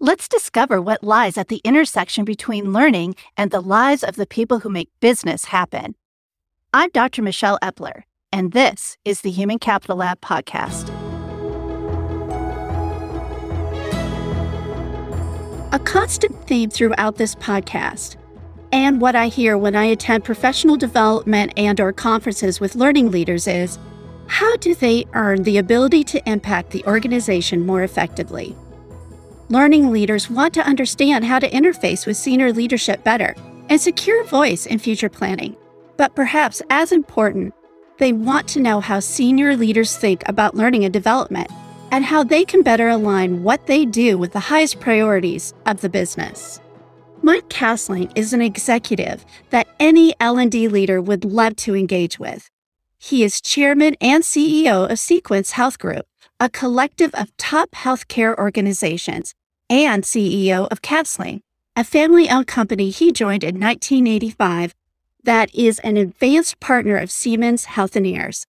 Let's discover what lies at the intersection between learning and the lives of the people who make business happen. I'm Dr. Michelle Epler, and this is the Human Capital Lab podcast. A constant theme throughout this podcast and what I hear when I attend professional development and or conferences with learning leaders is how do they earn the ability to impact the organization more effectively? Learning leaders want to understand how to interface with senior leadership better and secure voice in future planning. But perhaps as important, they want to know how senior leaders think about learning and development and how they can better align what they do with the highest priorities of the business. Mike Cassling is an executive that any L&D leader would love to engage with. He is chairman and CEO of CQuence Health Group, a collective of top healthcare organizations and CEO of Cassling, a family owned company he joined in 1985 that is an advanced partner of Siemens Healthineers.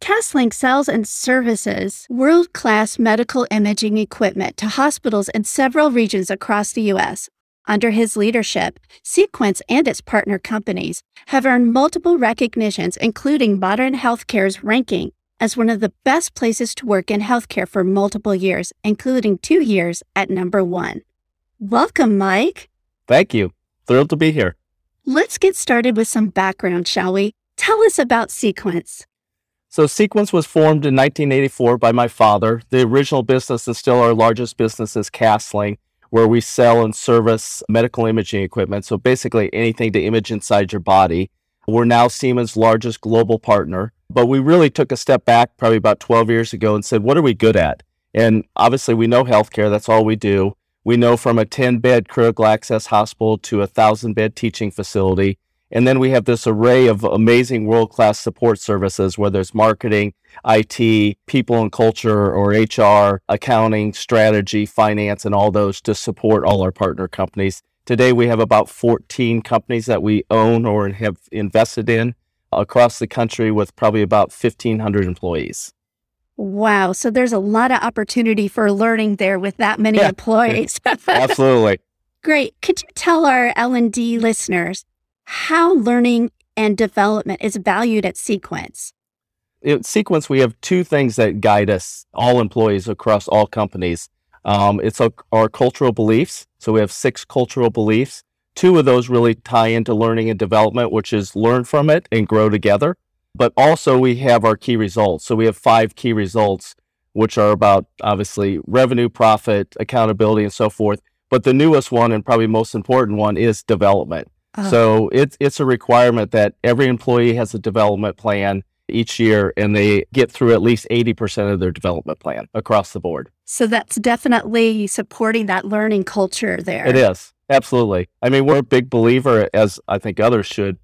Cassling sells and services world class medical imaging equipment to hospitals in several regions across the U.S. Under his leadership, CQuence and its partner companies have earned multiple recognitions, including Modern Healthcare's ranking as one of the best places to work in healthcare for multiple years, including two years at number one. Welcome, Mike. Thank you. Thrilled to be here. Let's get started with some background, shall we? Tell us about CQuence. So, CQuence was formed in 1984 by my father. The original business and still our largest business is Cassling, where we sell and service medical imaging equipment. So, basically, anything to image inside your body. We're now Siemens' largest global partner. But we really took a step back probably about 12 years ago and said, what are we good at? And obviously, we know healthcare, that's all we do. We know from a 10 bed critical access hospital to a 1,000 bed teaching facility. And then we have this array of amazing world class support services, whether it's marketing, IT, people and culture, or HR, accounting, strategy, finance, and all those to support all our partner companies. Today, we have about 14 companies that we own or have invested in across the country with probably about 1,500 employees. Wow. So there's a lot of opportunity for learning there with that many yeah. employees. Absolutely. Great. Could you tell our L&D listeners how learning and development is valued at CQuence? At CQuence, we have two things that guide us, all employees across all companies. Um, it's our, our cultural beliefs. So we have six cultural beliefs. Two of those really tie into learning and development, which is learn from it and grow together. But also, we have our key results. So we have five key results, which are about obviously revenue, profit, accountability, and so forth. But the newest one and probably most important one is development. Oh. So it's it's a requirement that every employee has a development plan each year and they get through at least 80% of their development plan across the board. So that's definitely supporting that learning culture there. It is. Absolutely. I mean, we're a big believer, as I think others should.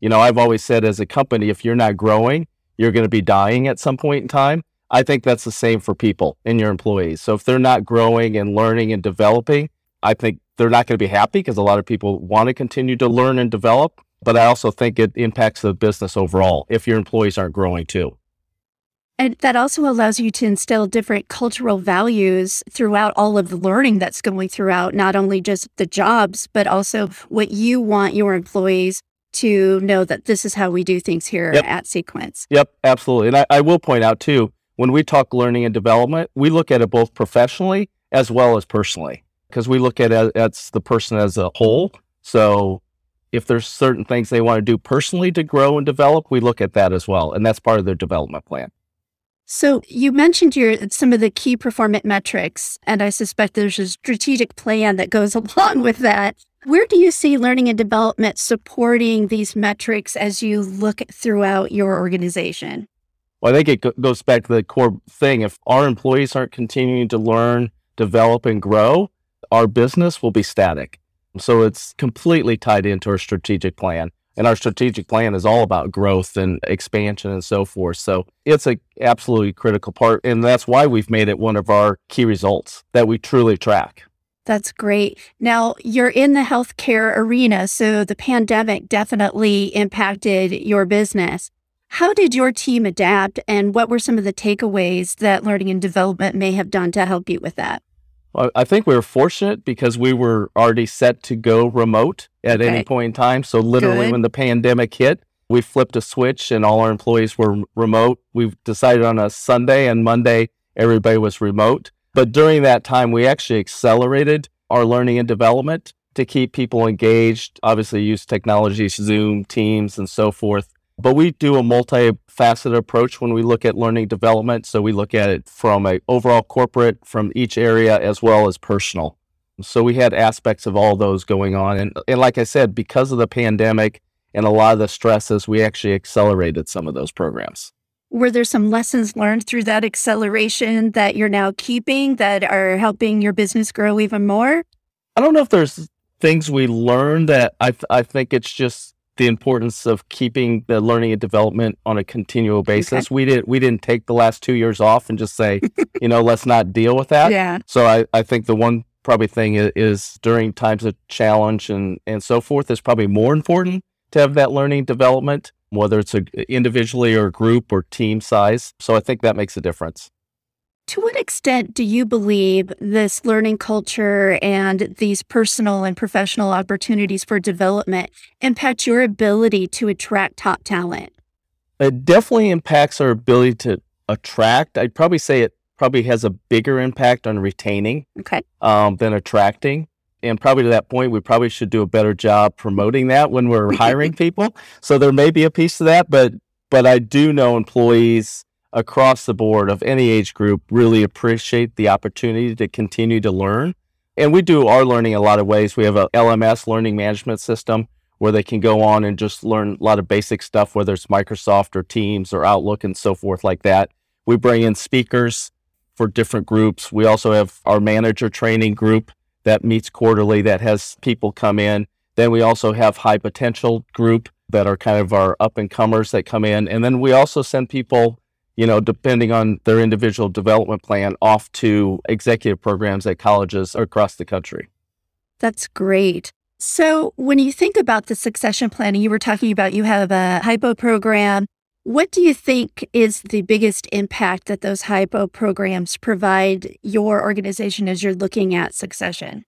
You know, I've always said as a company, if you're not growing, you're going to be dying at some point in time. I think that's the same for people and your employees. So if they're not growing and learning and developing, I think they're not going to be happy because a lot of people want to continue to learn and develop. But I also think it impacts the business overall if your employees aren't growing too. And that also allows you to instill different cultural values throughout all of the learning that's going throughout, not only just the jobs, but also what you want your employees to know that this is how we do things here yep. at CQuence. Yep, absolutely. And I, I will point out too, when we talk learning and development, we look at it both professionally as well as personally, because we look at it as the person as a whole. So if there's certain things they want to do personally to grow and develop, we look at that as well. And that's part of their development plan. So you mentioned your some of the key performance metrics, and I suspect there's a strategic plan that goes along with that. Where do you see learning and development supporting these metrics as you look throughout your organization? Well, I think it goes back to the core thing. If our employees aren't continuing to learn, develop, and grow, our business will be static. So it's completely tied into our strategic plan and our strategic plan is all about growth and expansion and so forth. So it's a absolutely critical part, and that's why we've made it one of our key results that we truly track. That's great. Now, you're in the healthcare arena, so the pandemic definitely impacted your business. How did your team adapt, and what were some of the takeaways that learning and development may have done to help you with that? I think we were fortunate because we were already set to go remote at okay. any point in time. So literally Good. when the pandemic hit, we flipped a switch and all our employees were remote. We decided on a Sunday and Monday, everybody was remote. But during that time, we actually accelerated our learning and development to keep people engaged. Obviously, use technologies, Zoom, Teams, and so forth. But we do a multifaceted approach when we look at learning development. So we look at it from a overall corporate, from each area, as well as personal. So we had aspects of all those going on. And, and like I said, because of the pandemic and a lot of the stresses, we actually accelerated some of those programs. Were there some lessons learned through that acceleration that you're now keeping that are helping your business grow even more? I don't know if there's things we learned that I, th- I think it's just the importance of keeping the learning and development on a continual basis. Okay. We didn't we didn't take the last two years off and just say, you know, let's not deal with that. Yeah. So I, I think the one probably thing is, is during times of challenge and and so forth is probably more important to have that learning development, whether it's a individually or group or team size. So I think that makes a difference. To what extent do you believe this learning culture and these personal and professional opportunities for development impact your ability to attract top talent? It definitely impacts our ability to attract. I'd probably say it probably has a bigger impact on retaining okay. um, than attracting. And probably to that point, we probably should do a better job promoting that when we're hiring people. So there may be a piece of that, but but I do know employees across the board of any age group really appreciate the opportunity to continue to learn. And we do our learning a lot of ways. We have a LMS learning management system where they can go on and just learn a lot of basic stuff, whether it's Microsoft or Teams or Outlook and so forth like that. We bring in speakers for different groups. We also have our manager training group that meets quarterly that has people come in. Then we also have high potential group that are kind of our up and comers that come in. And then we also send people you know, depending on their individual development plan, off to executive programs at colleges across the country. That's great. So, when you think about the succession planning, you were talking about you have a hypo program. What do you think is the biggest impact that those hypo programs provide your organization as you're looking at succession?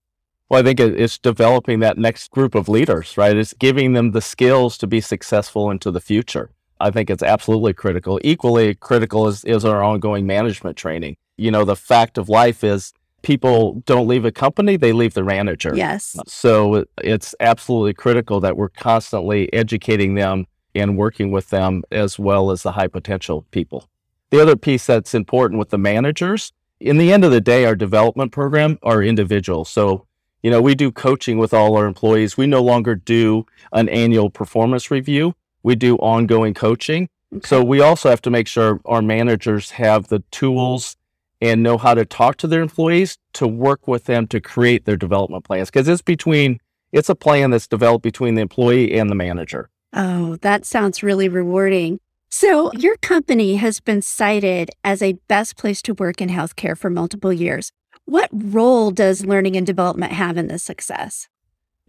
Well, I think it's developing that next group of leaders, right? It's giving them the skills to be successful into the future. I think it's absolutely critical. Equally critical is, is our ongoing management training. You know, the fact of life is people don't leave a company, they leave the manager. Yes. So it's absolutely critical that we're constantly educating them and working with them as well as the high potential people. The other piece that's important with the managers, in the end of the day, our development program are individual. So, you know, we do coaching with all our employees. We no longer do an annual performance review we do ongoing coaching. Okay. So we also have to make sure our managers have the tools and know how to talk to their employees to work with them to create their development plans because it's between it's a plan that's developed between the employee and the manager. Oh, that sounds really rewarding. So, your company has been cited as a best place to work in healthcare for multiple years. What role does learning and development have in this success?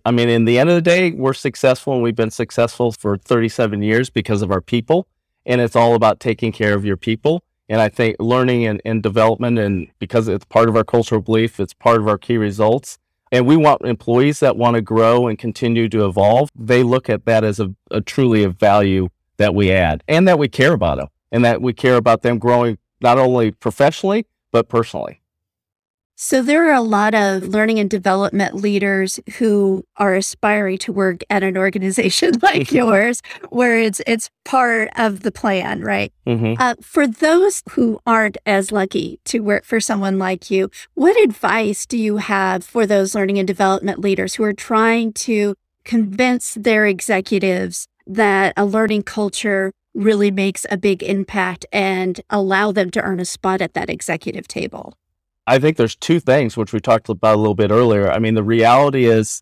I mean, in the end of the day, we're successful and we've been successful for 37 years because of our people. And it's all about taking care of your people. And I think learning and, and development, and because it's part of our cultural belief, it's part of our key results. And we want employees that want to grow and continue to evolve. They look at that as a, a truly a value that we add and that we care about them and that we care about them growing not only professionally, but personally. So, there are a lot of learning and development leaders who are aspiring to work at an organization like yours, where it's it's part of the plan, right? Mm-hmm. Uh, for those who aren't as lucky to work for someone like you, what advice do you have for those learning and development leaders who are trying to convince their executives that a learning culture really makes a big impact and allow them to earn a spot at that executive table? I think there's two things which we talked about a little bit earlier. I mean, the reality is,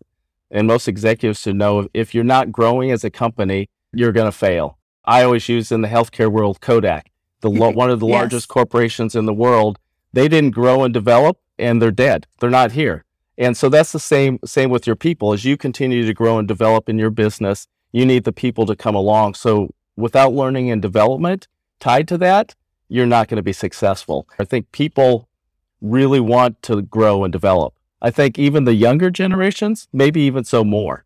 and most executives should know, if you're not growing as a company, you're going to fail. I always use in the healthcare world Kodak, the one of the yes. largest corporations in the world. They didn't grow and develop, and they're dead. They're not here. And so that's the same same with your people. As you continue to grow and develop in your business, you need the people to come along. So without learning and development tied to that, you're not going to be successful. I think people really want to grow and develop. I think even the younger generations, maybe even so more.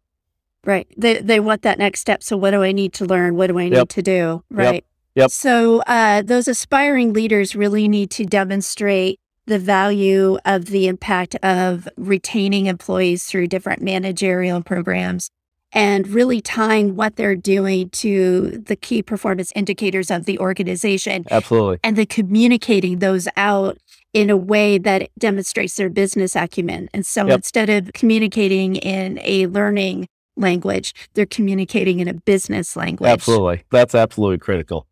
Right. They they want that next step. So what do I need to learn? What do I need Yep. to do? Right. Yep. So uh, those aspiring leaders really need to demonstrate the value of the impact of retaining employees through different managerial programs and really tying what they're doing to the key performance indicators of the organization Absolutely. and then communicating those out in a way that demonstrates their business acumen. And so Yep. instead of communicating in a learning language, they're communicating in a business language. Absolutely. That's absolutely critical.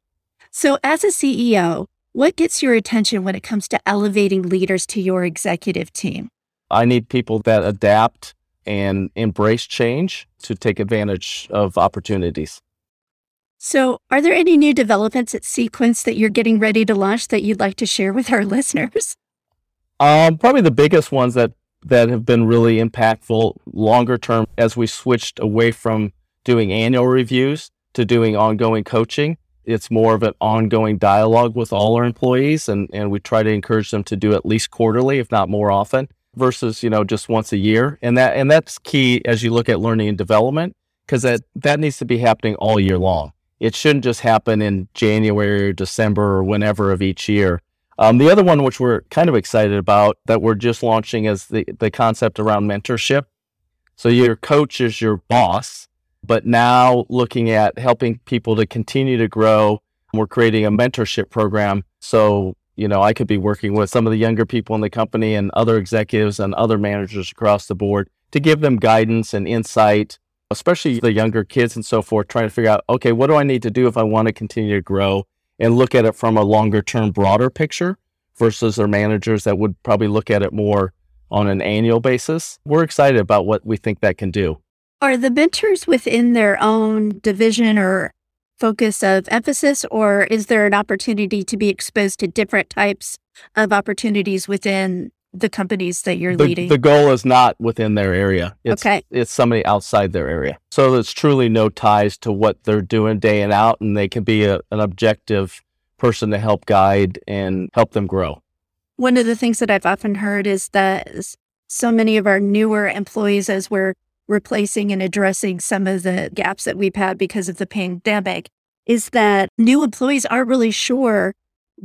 So, as a CEO, what gets your attention when it comes to elevating leaders to your executive team? I need people that adapt and embrace change to take advantage of opportunities. So, are there any new developments at CQuence that you're getting ready to launch that you'd like to share with our listeners? Um, probably the biggest ones that that have been really impactful longer term as we switched away from doing annual reviews to doing ongoing coaching. It's more of an ongoing dialogue with all our employees and, and we try to encourage them to do at least quarterly, if not more often, versus, you know, just once a year. And that and that's key as you look at learning and development, because that, that needs to be happening all year long. It shouldn't just happen in January or December or whenever of each year. Um, the other one, which we're kind of excited about, that we're just launching, is the the concept around mentorship. So your coach is your boss, but now looking at helping people to continue to grow, we're creating a mentorship program. So you know, I could be working with some of the younger people in the company and other executives and other managers across the board to give them guidance and insight, especially the younger kids and so forth, trying to figure out, okay, what do I need to do if I want to continue to grow? and look at it from a longer term, broader picture versus their managers that would probably look at it more on an annual basis. We're excited about what we think that can do. Are the mentors within their own division or focus of emphasis, or is there an opportunity to be exposed to different types of opportunities within the companies that you're The, leading? the goal is not within their area. It's, Okay. it's somebody outside their area. So there's truly no ties to what they're doing day and out, and they can be a, an objective person to help guide and help them grow. One of the things that I've often heard is that so many of our newer employees, as we're replacing and addressing some of the gaps that we've had because of the pandemic, is that new employees aren't really sure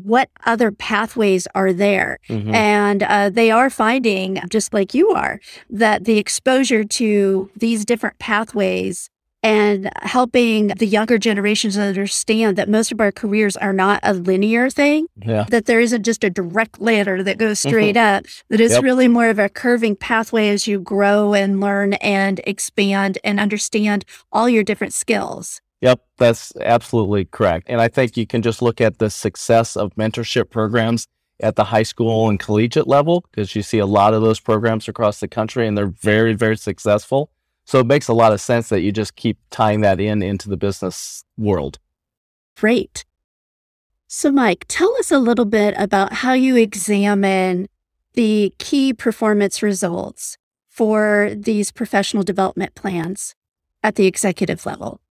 what other pathways are there. Mhm. And uh, they are finding, just like you are, that the exposure to these different pathways and helping the younger generations understand that most of our careers are not a linear thing, Yeah. that there isn't just a direct ladder that goes straight up, that it's Yep. really more of a curving pathway as you grow and learn and expand and understand all your different skills. Yep, that's absolutely correct. And I think you can just look at the success of mentorship programs at the high school and collegiate level because you see a lot of those programs across the country and they're very, very successful. So it makes a lot of sense that you just keep tying that in into the business world. Great. So, Mike, tell us a little bit about how you examine the key performance results for these professional development plans at the executive level.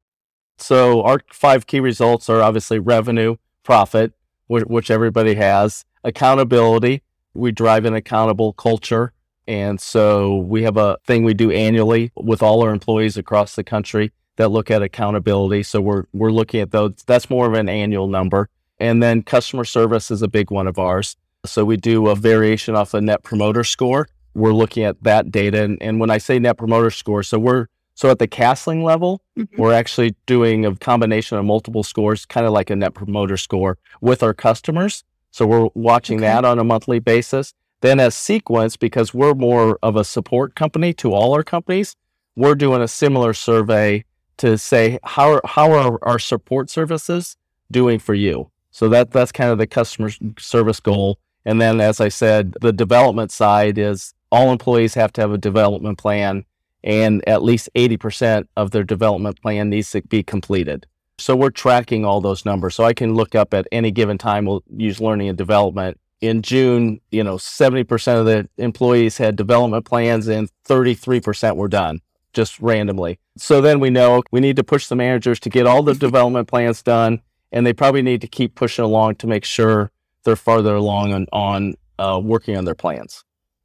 So our five key results are obviously revenue, profit, which, everybody has, accountability. We drive an accountable culture. And so we have a thing we do annually with all our employees across the country that look at accountability. So we're we're looking at those. That's more of an annual number. And then customer service is a big one of ours. So we do a variation off a net promoter score. We're looking at that data. And, and when I say net promoter score, so we're so at the Cassling level, Mhm. we're actually doing a combination of multiple scores, kind of like a net promoter score with our customers. So we're watching Okay. that on a monthly basis. Then as CQuence, because we're more of a support company to all our companies, we're doing a similar survey to say how are, how are our support services doing for you. So that that's kind of the customer service goal. And then as I said, the development side is all employees have to have a development plan and at least 80% of their development plan needs to be completed. So we're tracking all those numbers. So I can look up at any given time, we'll use learning and development. In June, you know, 70% of the employees had development plans and 33% were done just randomly. So then we know we need to push the managers to get all the development plans done. And they probably need to keep pushing along to make sure they're farther along on, on uh, working on their plans.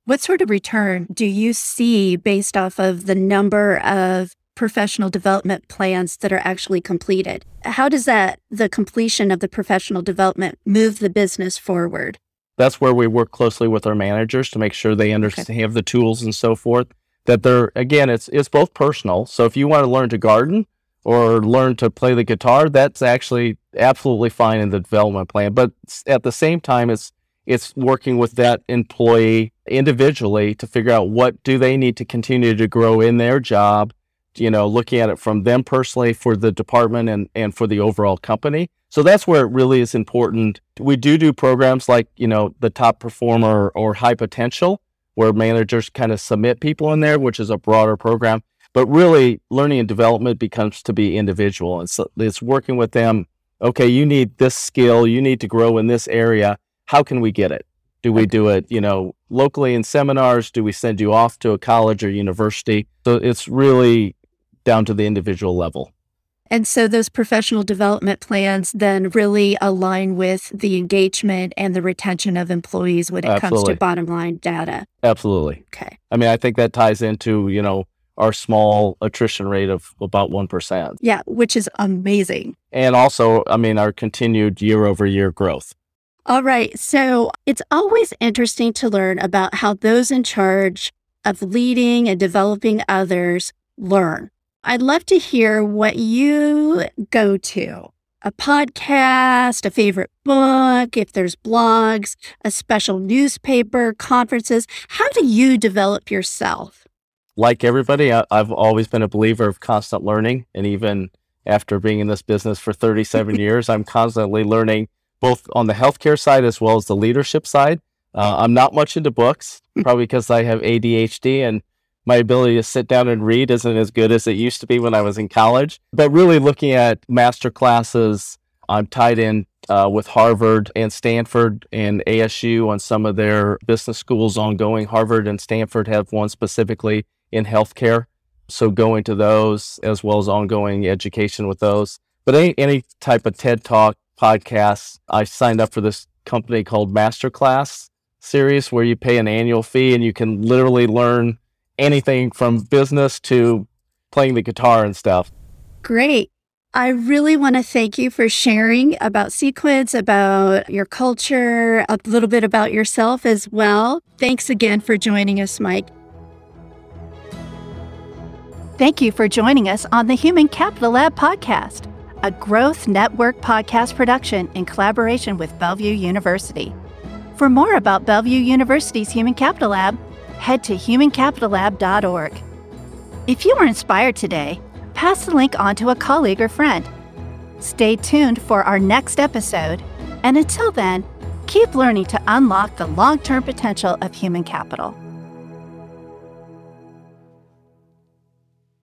What sort of return do you see based off of the number of professional development plans that are actually completed? How does that, the completion of the professional development, move the business forward? That's where we work closely with our managers to make sure they understand okay. have the tools and so forth. That they're again, it's it's both personal. So if you want to learn to garden, or learn to play the guitar, that's actually absolutely fine in the development plan. But at the same time, it's it's working with that employee individually to figure out what do they need to continue to grow in their job, you know, looking at it from them personally for the department and, and for the overall company. So that's where it really is important. We do do programs like, you know, the top performer or high potential, where managers kind of submit people in there, which is a broader program. But really, learning and development becomes to be individual. And so it's working with them. Okay, you need this skill. You need to grow in this area. How can we get it? Do we do it, you know, locally in seminars? Do we send you off to a college or university? So it's really down to the individual level. And so those professional development plans then really align with the engagement and the retention of employees when it Absolutely. comes to bottom line data. Absolutely. Okay. I mean, I think that ties into, you know, our small attrition rate of about 1%. Yeah, which is amazing. And also, I mean, our continued year over year growth. All right. So it's always interesting to learn about how those in charge of leading and developing others learn. I'd love to hear what you go to a podcast, a favorite book, if there's blogs, a special newspaper, conferences. How do you develop yourself? like everybody, I, have always been a believer of constant learning. And even after being in this business for 37 years, I'm constantly learning both on the healthcare side as well as the leadership side. Uh, I'm not much into books, probably because I have ADHD and my ability to sit down and read isn't as good as it used to be when I was in college. But really looking at master classes, I'm tied in uh, with Harvard and Stanford and ASU on some of their business schools ongoing. Harvard and Stanford have one specifically in healthcare. So going to those as well as ongoing education with those. But any, any type of TED Talk podcast, I signed up for this company called Masterclass series where you pay an annual fee and you can literally learn anything from business to playing the guitar and stuff. Great. I really want to thank you for sharing about CQuence, about your culture, a little bit about yourself as well. Thanks again for joining us, Mike. Thank you for joining us on the Human Capital Lab podcast, a growth network podcast production in collaboration with Bellevue University. For more about Bellevue University's Human Capital Lab, head to humancapitallab.org. If you were inspired today, pass the link on to a colleague or friend. Stay tuned for our next episode, and until then, keep learning to unlock the long term potential of human capital.